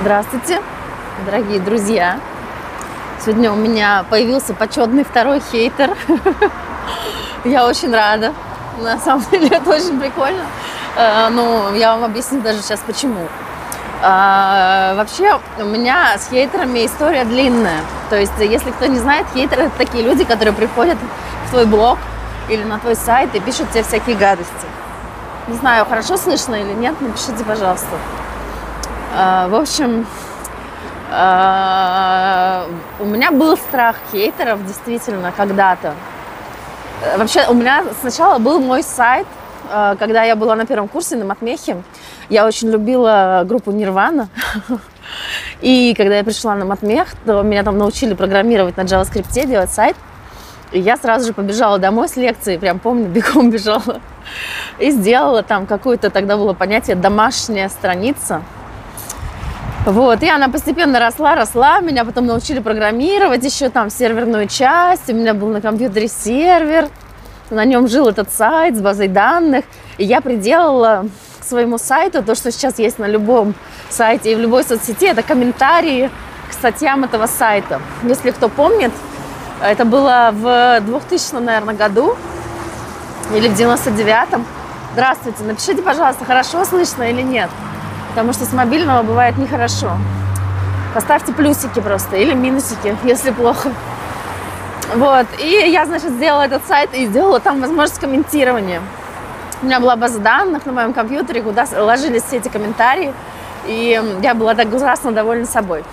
Здравствуйте, дорогие друзья. Сегодня у меня появился почетный второй хейтер. Я очень рада. На самом деле это очень прикольно. Э, ну, я вам объясню даже сейчас почему. А, вообще, у меня с хейтерами история длинная. То есть, если кто не знает, хейтеры это такие люди, которые приходят в твой блог или на твой сайт и пишут тебе всякие гадости. Не знаю, хорошо слышно или нет, напишите, пожалуйста. А, в общем, а, у меня был страх хейтеров действительно когда-то. Вообще, у меня сначала был мой сайт, а, когда я была на первом курсе на Матмехе. Я очень любила группу Нирвана. И когда я пришла на Матмех, то меня там научили программировать на JavaScript, делать сайт. И я сразу же побежала домой с лекции, прям помню, бегом бежала. И сделала там какое-то, тогда было понятие домашняя страница вот, и она постепенно росла, росла. Меня потом научили программировать еще там серверную часть. У меня был на компьютере сервер. На нем жил этот сайт с базой данных. И я приделала к своему сайту то, что сейчас есть на любом сайте и в любой соцсети. Это комментарии к статьям этого сайта. Если кто помнит, это было в 2000, наверное, году или в 99-м. Здравствуйте, напишите, пожалуйста, хорошо слышно или нет потому что с мобильного бывает нехорошо. Поставьте плюсики просто или минусики, если плохо. Вот, и я, значит, сделала этот сайт и сделала там возможность комментирования. У меня была база данных на моем компьютере, куда ложились все эти комментарии, и я была так ужасно довольна собой.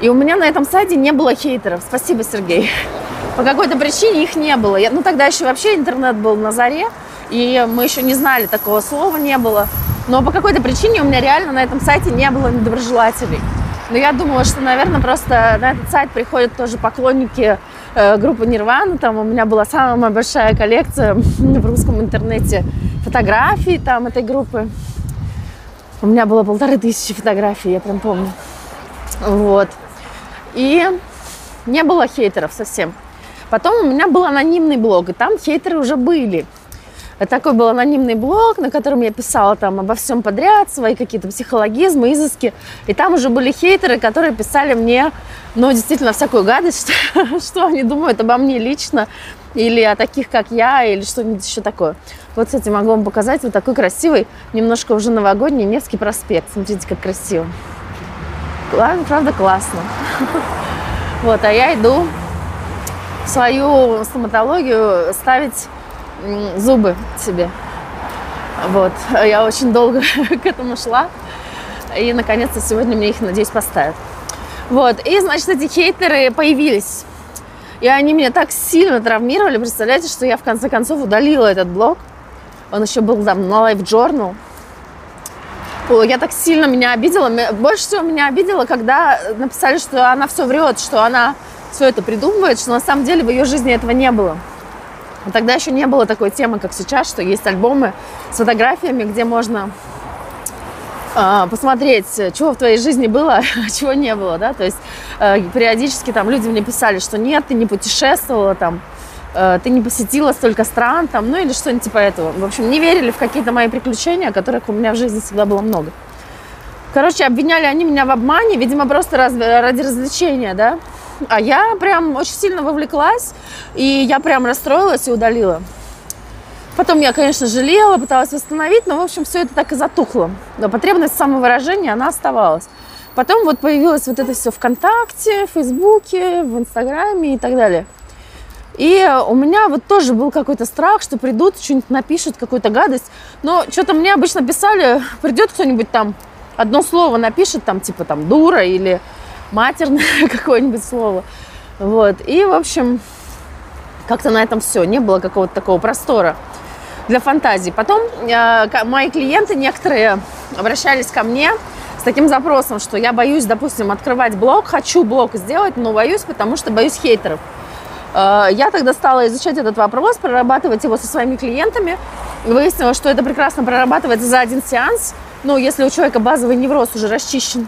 И у меня на этом сайте не было хейтеров. Спасибо, Сергей. По какой-то причине их не было. Я, ну, тогда еще вообще интернет был на заре, и мы еще не знали, такого слова не было. Но по какой-то причине у меня реально на этом сайте не было недоброжелателей. Но я думала, что, наверное, просто на этот сайт приходят тоже поклонники э, группы Нирвана. Там у меня была самая большая коллекция в русском интернете фотографий там этой группы. У меня было полторы тысячи фотографий, я прям помню. Вот. И не было хейтеров совсем. Потом у меня был анонимный блог, и там хейтеры уже были. Такой был анонимный блог, на котором я писала там обо всем подряд, свои какие-то психологизмы, изыски. И там уже были хейтеры, которые писали мне, ну, действительно, всякую гадость, что, что они думают обо мне лично, или о таких, как я, или что-нибудь еще такое. Вот, кстати, могу вам показать вот такой красивый, немножко уже новогодний Невский проспект. Смотрите, как красиво. Правда, классно. Вот, а я иду свою стоматологию ставить зубы себе. Вот. Я очень долго к этому шла. И, наконец-то, сегодня мне их, надеюсь, поставят. Вот. И, значит, эти хейтеры появились. И они меня так сильно травмировали. Представляете, что я, в конце концов, удалила этот блог. Он еще был там на Life Journal. Я так сильно меня обидела. Больше всего меня обидело, когда написали, что она все врет, что она все это придумывает, что на самом деле в ее жизни этого не было. Тогда еще не было такой темы, как сейчас, что есть альбомы с фотографиями, где можно э, посмотреть, чего в твоей жизни было, а чего не было, да, то есть э, периодически там люди мне писали, что нет, ты не путешествовала там, э, ты не посетила столько стран там, ну или что-нибудь типа этого. В общем, не верили в какие-то мои приключения, которых у меня в жизни всегда было много. Короче, обвиняли они меня в обмане, видимо, просто раз, ради развлечения, да. А я прям очень сильно вовлеклась, и я прям расстроилась и удалила. Потом я, конечно, жалела, пыталась восстановить, но, в общем, все это так и затухло. Но потребность самовыражения, она оставалась. Потом вот появилось вот это все ВКонтакте, в Фейсбуке, в Инстаграме и так далее. И у меня вот тоже был какой-то страх, что придут, что-нибудь напишут, какую-то гадость. Но что-то мне обычно писали, придет кто-нибудь там, одно слово напишет, там, типа, там, дура или матерное какое-нибудь слово. Вот. И, в общем, как-то на этом все. Не было какого-то такого простора для фантазии. Потом э, мои клиенты некоторые обращались ко мне с таким запросом, что я боюсь, допустим, открывать блог, хочу блог сделать, но боюсь, потому что боюсь хейтеров. Э, я тогда стала изучать этот вопрос, прорабатывать его со своими клиентами. Выяснилось, что это прекрасно прорабатывается за один сеанс. Ну, если у человека базовый невроз уже расчищен.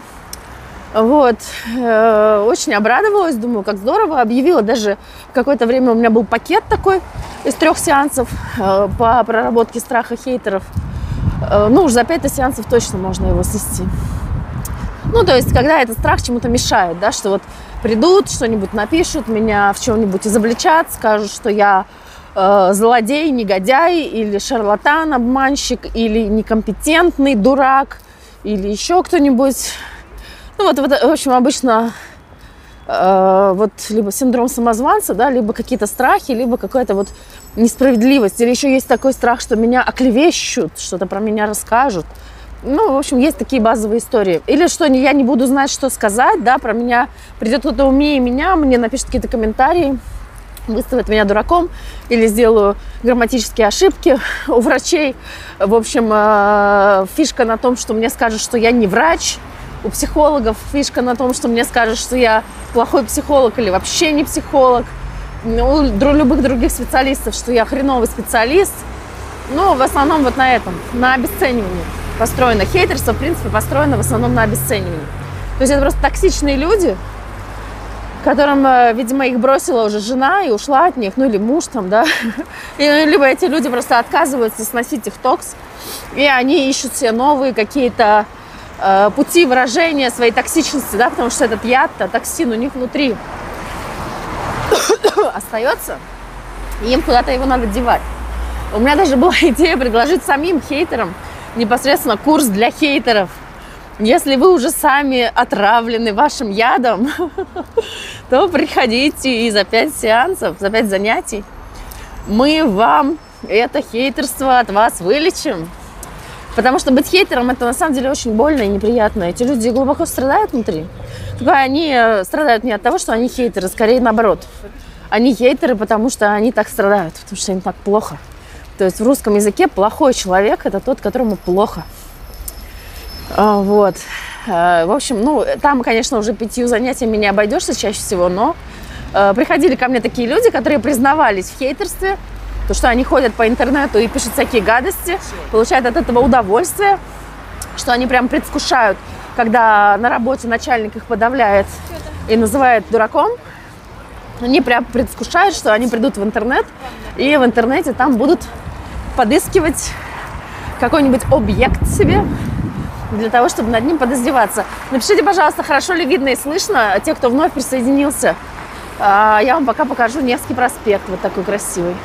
Вот. Э, очень обрадовалась, думаю, как здорово. Объявила даже какое-то время у меня был пакет такой из трех сеансов э, по проработке страха хейтеров. Э, ну, уж за пять сеансов точно можно его свести. Ну, то есть, когда этот страх чему-то мешает, да, что вот придут, что-нибудь напишут, меня в чем-нибудь изобличат, скажут, что я э, злодей, негодяй, или шарлатан, обманщик, или некомпетентный дурак, или еще кто-нибудь. Ну, вот, вот в общем, обычно э, вот либо синдром самозванца, да, либо какие-то страхи, либо какая-то вот несправедливость. Или еще есть такой страх, что меня оклевещут, что-то про меня расскажут. Ну, в общем, есть такие базовые истории. Или что я не буду знать, что сказать, да, про меня придет кто-то умнее меня, мне напишет какие-то комментарии, выставит меня дураком или сделаю грамматические ошибки у врачей. В общем, э, фишка на том, что мне скажут, что я не врач. У психологов фишка на том, что мне скажут, что я плохой психолог или вообще не психолог. У любых других специалистов, что я хреновый специалист. Ну, в основном вот на этом, на обесценивании построено. Хейтерство, в принципе, построено в основном на обесценивании. То есть это просто токсичные люди, которым, э, видимо, их бросила уже жена и ушла от них, ну или муж там, да. И, ну, либо эти люди просто отказываются сносить их токс, и они ищут себе новые какие-то э, пути выражения своей токсичности, да, потому что этот яд-то, токсин у них внутри остается, и им куда-то его надо девать. У меня даже была идея предложить самим хейтерам непосредственно курс для хейтеров. Если вы уже сами отравлены вашим ядом, то приходите и за пять сеансов, за пять занятий мы вам это хейтерство от вас вылечим. Потому что быть хейтером это на самом деле очень больно и неприятно. Эти люди глубоко страдают внутри. Только они э, страдают не от того, что они хейтеры, скорее наоборот. Они хейтеры, потому что они так страдают, потому что им так плохо. То есть в русском языке плохой человек – это тот, которому плохо. А, вот. А, в общем, ну, там, конечно, уже пятью занятиями не обойдешься чаще всего, но а, приходили ко мне такие люди, которые признавались в хейтерстве, то, что они ходят по интернету и пишут всякие гадости, получают от этого удовольствие, что они прям предвкушают, когда на работе начальник их подавляет и называет дураком, они прям предвкушают, что они придут в интернет, и в интернете там будут подыскивать какой-нибудь объект себе для того, чтобы над ним подоздеваться. Напишите, пожалуйста, хорошо ли видно и слышно те, кто вновь присоединился. А, я вам пока покажу Невский проспект, вот такой красивый.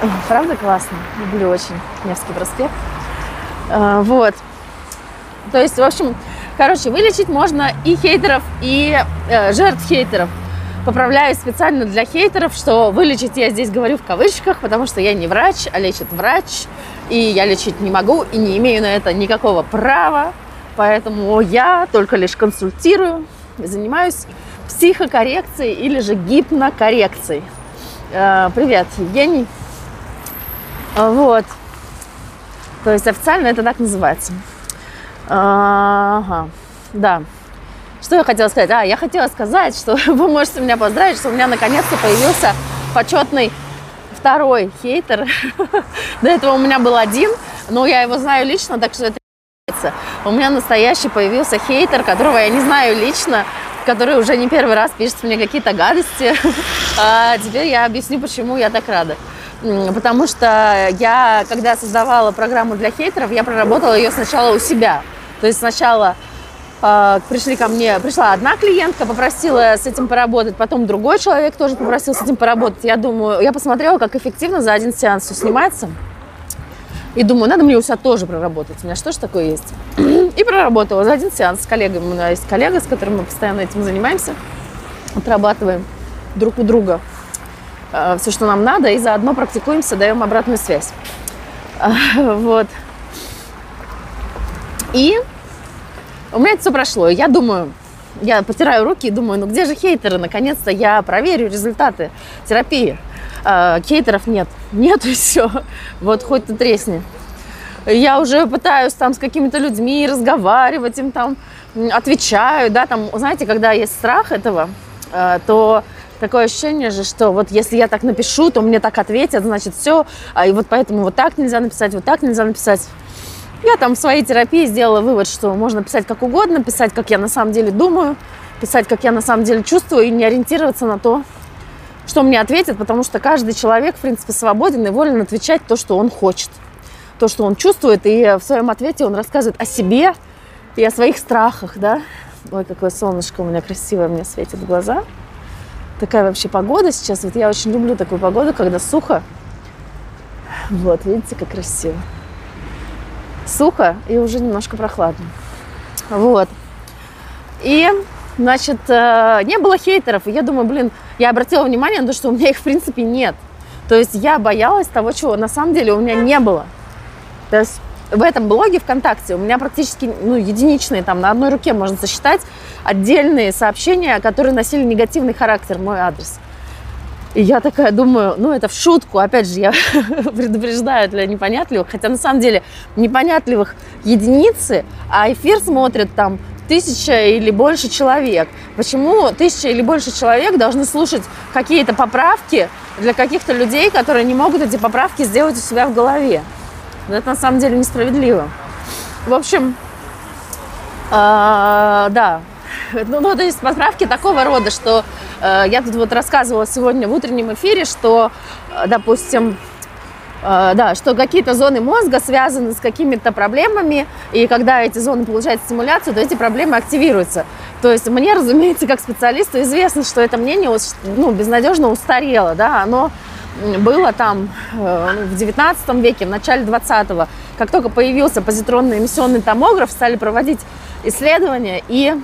Правда классно? Люблю очень Невский проспект. А, вот. То есть, в общем, короче, вылечить можно и хейтеров, и э, жертв хейтеров поправляюсь специально для хейтеров, что вылечить я здесь говорю в кавычках, потому что я не врач, а лечит врач, и я лечить не могу и не имею на это никакого права, поэтому я только лишь консультирую, занимаюсь психокоррекцией или же гипнокоррекцией. Э, привет, Евгений. Вот. То есть официально это так называется. Ага, да. Что я хотела сказать? А, я хотела сказать, что вы можете меня поздравить, что у меня наконец-то появился почетный второй хейтер. До этого у меня был один, но я его знаю лично, так что это у меня настоящий появился хейтер, которого я не знаю лично, который уже не первый раз пишет мне какие-то гадости. А теперь я объясню, почему я так рада. Потому что я, когда создавала программу для хейтеров, я проработала ее сначала у себя. То есть сначала а, пришли ко мне, пришла одна клиентка, попросила с этим поработать, потом другой человек тоже попросил с этим поработать. Я думаю, я посмотрела, как эффективно за один сеанс все снимается. И думаю, надо мне у себя тоже проработать. У меня что ж такое есть? И проработала за один сеанс с коллегами. У меня есть коллега, с которым мы постоянно этим занимаемся. Отрабатываем друг у друга все, что нам надо, и заодно практикуемся, даем обратную связь. Вот. И у меня это все прошло. Я думаю, я потираю руки и думаю, ну где же хейтеры? Наконец-то я проверю результаты терапии. А, хейтеров нет. Нет и все. Вот хоть ты тресни. Я уже пытаюсь там с какими-то людьми разговаривать, им там отвечаю, да, там, знаете, когда есть страх этого, то такое ощущение же, что вот если я так напишу, то мне так ответят, значит, все, а и вот поэтому вот так нельзя написать, вот так нельзя написать. Я там в своей терапии сделала вывод, что можно писать как угодно, писать, как я на самом деле думаю, писать, как я на самом деле чувствую, и не ориентироваться на то, что мне ответят, потому что каждый человек, в принципе, свободен и волен отвечать то, что он хочет, то, что он чувствует, и в своем ответе он рассказывает о себе, и о своих страхах, да. Ой, какое солнышко у меня красивое мне светит в глаза. Такая вообще погода сейчас. Вот я очень люблю такую погоду, когда сухо. Вот, видите, как красиво. Сухо и уже немножко прохладно. Вот. И, значит, э, не было хейтеров. И я думаю, блин, я обратила внимание на то, что у меня их, в принципе, нет. То есть я боялась того, чего на самом деле у меня не было. То есть в этом блоге ВКонтакте у меня практически ну, единичные, там на одной руке можно сосчитать отдельные сообщения, которые носили негативный характер, мой адрес. И я такая думаю, ну это в шутку, опять же, я предупреждаю для непонятливых, хотя на самом деле непонятливых единицы, а эфир смотрят там тысяча или больше человек. Почему тысяча или больше человек должны слушать какие-то поправки для каких-то людей, которые не могут эти поправки сделать у себя в голове? Это на самом деле несправедливо. В общем, э, да, ну, ну, то есть поправки такого рода, что э, я тут вот рассказывала сегодня в утреннем эфире, что, э, допустим, э, да, что какие-то зоны мозга связаны с какими-то проблемами, и когда эти зоны получают стимуляцию, то эти проблемы активируются. То есть мне, разумеется, как специалисту известно, что это мнение ну, безнадежно устарело, да, оно было там э, ну, в 19 веке, в начале 20-го. Как только появился позитронный эмиссионный томограф, стали проводить исследования и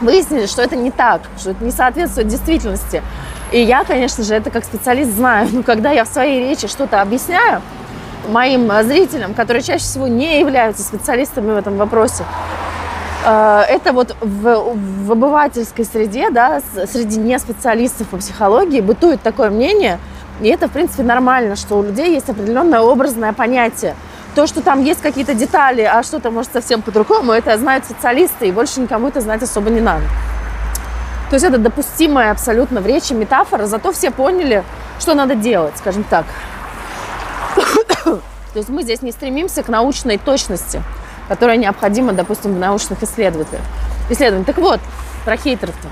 выяснили, что это не так, что это не соответствует действительности. И я, конечно же, это как специалист знаю. Но когда я в своей речи что-то объясняю моим зрителям, которые чаще всего не являются специалистами в этом вопросе, э, это вот в, в обывательской среде, да, среди неспециалистов по психологии бытует такое мнение – и это, в принципе, нормально, что у людей есть определенное образное понятие. То, что там есть какие-то детали, а что-то может совсем по-другому, это знают специалисты, и больше никому это знать особо не надо. То есть это допустимая абсолютно в речи метафора, зато все поняли, что надо делать, скажем так. То есть мы здесь не стремимся к научной точности, которая необходима, допустим, в научных исследованиях. исследованиях. Так вот, про хейтеров-то.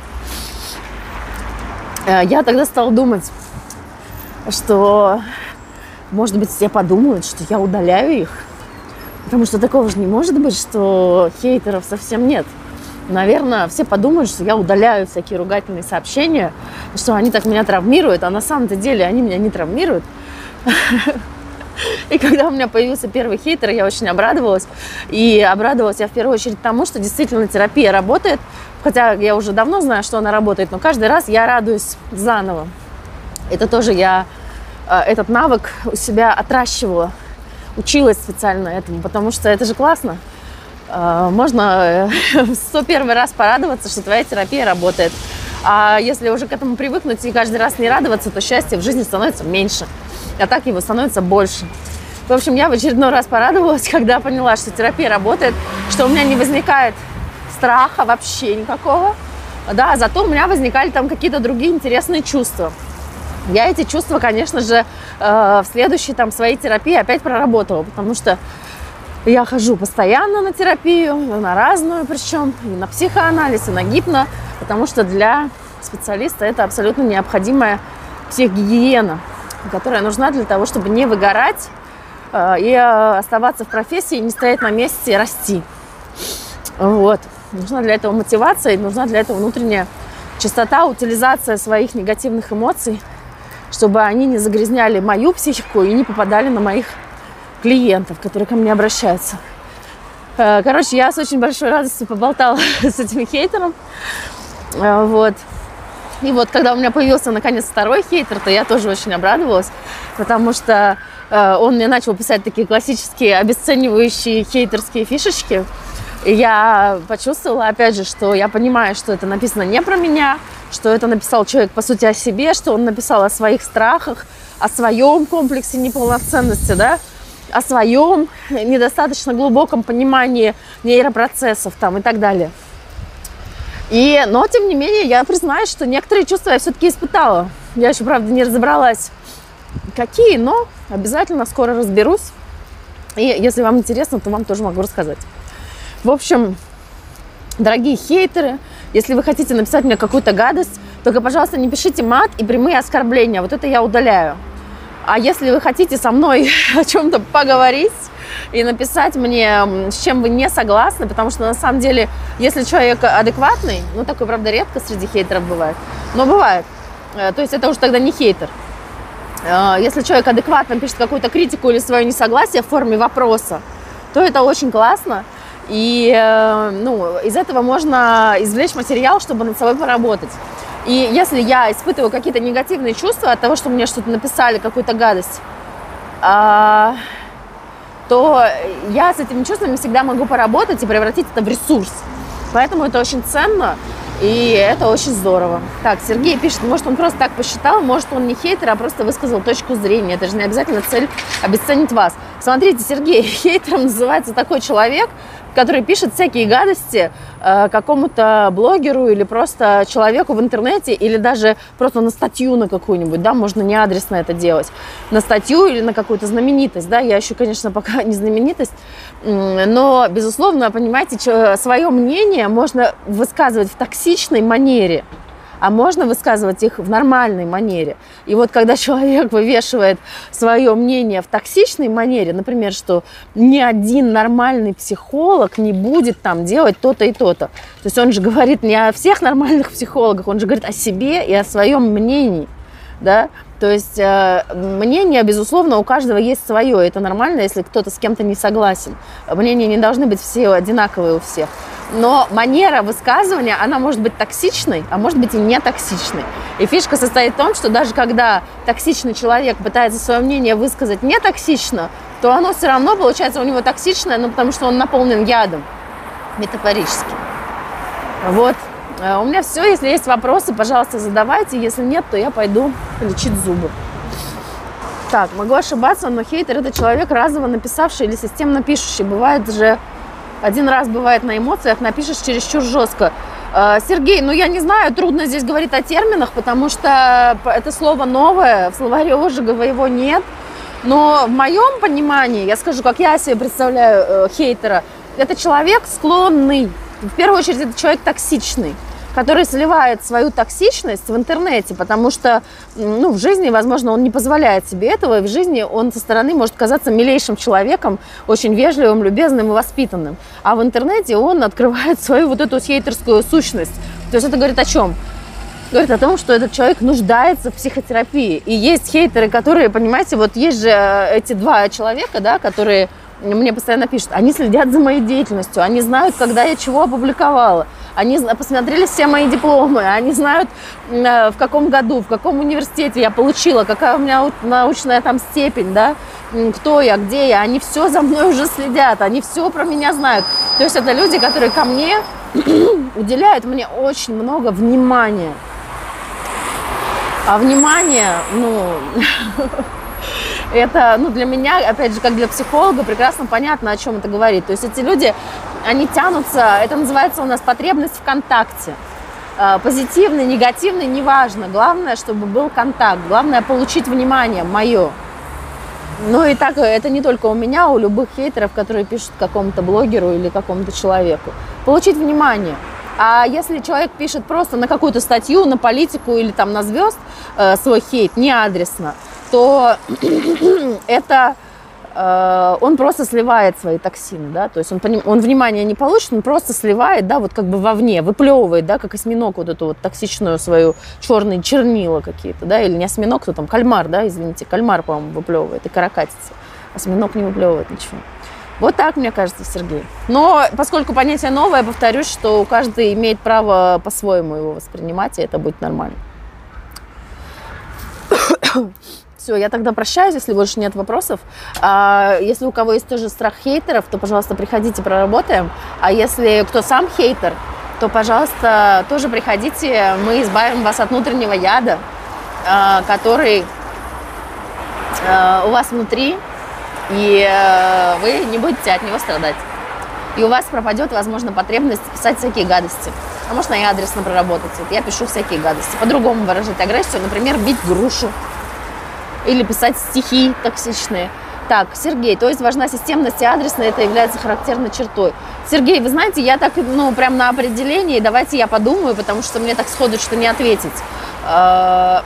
Э, я тогда стала думать, что, может быть, все подумают, что я удаляю их. Потому что такого же не может быть, что хейтеров совсем нет. Наверное, все подумают, что я удаляю всякие ругательные сообщения, что они так меня травмируют, а на самом-то деле они меня не травмируют. И когда у меня появился первый хейтер, я очень обрадовалась. И обрадовалась я в первую очередь тому, что действительно терапия работает. Хотя я уже давно знаю, что она работает, но каждый раз я радуюсь заново. Это тоже я э, этот навык у себя отращивала, училась специально этому, потому что это же классно. Э, можно э, в 101 раз порадоваться, что твоя терапия работает. А если уже к этому привыкнуть и каждый раз не радоваться, то счастье в жизни становится меньше, а так его становится больше. В общем, я в очередной раз порадовалась, когда поняла, что терапия работает, что у меня не возникает страха вообще никакого, да, зато у меня возникали там какие-то другие интересные чувства. Я эти чувства, конечно же, э, в следующей там своей терапии опять проработала, потому что я хожу постоянно на терапию, на разную причем, и на психоанализ, и на гипно, потому что для специалиста это абсолютно необходимая психогигиена, которая нужна для того, чтобы не выгорать э, и э, оставаться в профессии, не стоять на месте и расти. Вот. Нужна для этого мотивация, нужна для этого внутренняя чистота, утилизация своих негативных эмоций – чтобы они не загрязняли мою психику и не попадали на моих клиентов, которые ко мне обращаются. Э, короче, я с очень большой радостью поболтала с этим хейтером. Э, вот. И вот, когда у меня появился наконец второй хейтер, то я тоже очень обрадовалась, потому что э, он мне начал писать такие классические обесценивающие хейтерские фишечки. Я почувствовала, опять же, что я понимаю, что это написано не про меня, что это написал человек, по сути, о себе, что он написал о своих страхах, о своем комплексе неполноценности, да, о своем недостаточно глубоком понимании нейропроцессов там и так далее. И, но, тем не менее, я признаюсь, что некоторые чувства я все-таки испытала. Я еще, правда, не разобралась, какие, но обязательно скоро разберусь. И если вам интересно, то вам тоже могу рассказать. В общем, дорогие хейтеры, если вы хотите написать мне какую-то гадость, только, пожалуйста, не пишите мат и прямые оскорбления. Вот это я удаляю. А если вы хотите со мной о чем-то поговорить, и написать мне, с чем вы не согласны, потому что на самом деле, если человек адекватный, ну такой, правда, редко среди хейтеров бывает, но бывает, э, то есть это уже тогда не хейтер. Э, если человек адекватно пишет какую-то критику или свое несогласие в форме вопроса, то это очень классно. И э, ну, из этого можно извлечь материал, чтобы над собой поработать. И если я испытываю какие-то негативные чувства от того, что мне что-то написали, какую-то гадость, а, то я с этими чувствами всегда могу поработать и превратить это в ресурс. Поэтому это очень ценно. И это очень здорово. Так, Сергей пишет, может, он просто так посчитал, может, он не хейтер, а просто высказал точку зрения. Это же не обязательно цель обесценить вас. Смотрите, Сергей, хейтером называется такой человек, который пишет всякие гадости э, какому-то блогеру или просто человеку в интернете, или даже просто на статью на какую-нибудь, да, можно не адресно это делать, на статью или на какую-то знаменитость, да, я еще, конечно, пока не знаменитость, но, безусловно, понимаете, свое мнение можно высказывать в токсичной манере, а можно высказывать их в нормальной манере. И вот когда человек вывешивает свое мнение в токсичной манере, например, что ни один нормальный психолог не будет там делать то-то и то-то. То есть он же говорит не о всех нормальных психологах, он же говорит о себе и о своем мнении. Да? То есть э, мнение, безусловно, у каждого есть свое. Это нормально, если кто-то с кем-то не согласен. Мнения не должны быть все одинаковые у всех но манера высказывания, она может быть токсичной, а может быть и не токсичной. И фишка состоит в том, что даже когда токсичный человек пытается свое мнение высказать не токсично, то оно все равно получается у него токсичное, ну, потому что он наполнен ядом, метафорически. Вот. Э, у меня все. Если есть вопросы, пожалуйста, задавайте. Если нет, то я пойду лечить зубы. Так, могу ошибаться, но хейтер – это человек, разово написавший или системно пишущий. Бывает же один раз бывает на эмоциях, напишешь чересчур жестко. Э, Сергей, ну я не знаю, трудно здесь говорить о терминах, потому что это слово новое, в словаре Ожегова его нет. Но в моем понимании, я скажу, как я себе представляю э, хейтера, это человек склонный, в первую очередь это человек токсичный который сливает свою токсичность в интернете, потому что ну, в жизни, возможно, он не позволяет себе этого, и в жизни он со стороны может казаться милейшим человеком, очень вежливым, любезным и воспитанным. А в интернете он открывает свою вот эту хейтерскую сущность. То есть это говорит о чем? говорит о том, что этот человек нуждается в психотерапии. И есть хейтеры, которые, понимаете, вот есть же эти два человека, да, которые мне постоянно пишут, они следят за моей деятельностью, они знают, когда я чего опубликовала. Они посмотрели все мои дипломы, они знают, э, в каком году, в каком университете я получила, какая у меня научная там степень, да, кто я, где я. Они все за мной уже следят, они все про меня знают. То есть это люди, которые ко мне уделяют мне очень много внимания. А внимание, ну, это, ну, для меня, опять же, как для психолога, прекрасно понятно, о чем это говорит. То есть эти люди, они тянутся, это называется у нас потребность в контакте. А, позитивный, негативный, неважно. Главное, чтобы был контакт. Главное, получить внимание мое. Ну и так, это не только у меня, у любых хейтеров, которые пишут какому-то блогеру или какому-то человеку. Получить внимание. А если человек пишет просто на какую-то статью, на политику или там на звезд э, свой хейт, не адресно, то это э, он просто сливает свои токсины, да, то есть он, он внимания не получит, он просто сливает, да, вот как бы вовне, выплевывает, да, как осьминог вот эту вот токсичную свою черные чернила какие-то, да, или не осьминог, кто там, кальмар, да, извините, кальмар, по-моему, выплевывает и каракатица. Осьминог не выплевывает ничего. Вот так, мне кажется, Сергей. Но поскольку понятие новое, повторюсь, что каждый имеет право по-своему его воспринимать, и это будет нормально. Все, я тогда прощаюсь, если больше нет вопросов. А, если у кого есть тоже страх хейтеров, то, пожалуйста, приходите, проработаем. А если кто сам хейтер, то, пожалуйста, тоже приходите. Мы избавим вас от внутреннего яда, а, который а, у вас внутри, и а, вы не будете от него страдать. И у вас пропадет, возможно, потребность писать всякие гадости. А можно и адресно проработать. Вот я пишу всякие гадости. По-другому выражать агрессию, например, бить грушу или писать стихи токсичные. Так, Сергей, то есть важна системность и адресная, это является характерной чертой. Сергей, вы знаете, я так, ну, прям на определении, давайте я подумаю, потому что мне так сходу что не ответить. Э,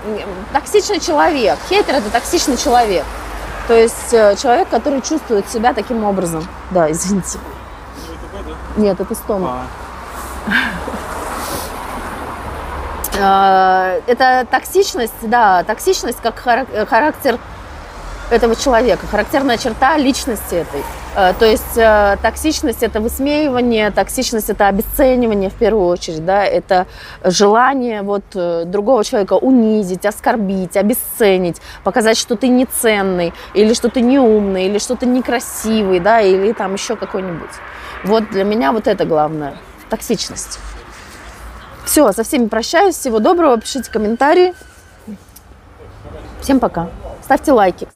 токсичный человек, хейтер это токсичный человек. То есть э, человек, который чувствует себя таким образом. Да, извините. Нет, это стома. Э, Это токсичность, да, токсичность как э, характер этого человека, характерная черта личности этой. Э, То есть токсичность это высмеивание, токсичность это обесценивание в первую очередь, да, это желание вот другого человека унизить, оскорбить, обесценить, показать, что ты неценный, или что ты неумный, или что ты некрасивый, да, или там еще какой-нибудь. Вот для меня вот это главное, токсичность. Все, со всеми прощаюсь, всего доброго, пишите комментарии. Всем пока. Ставьте лайки.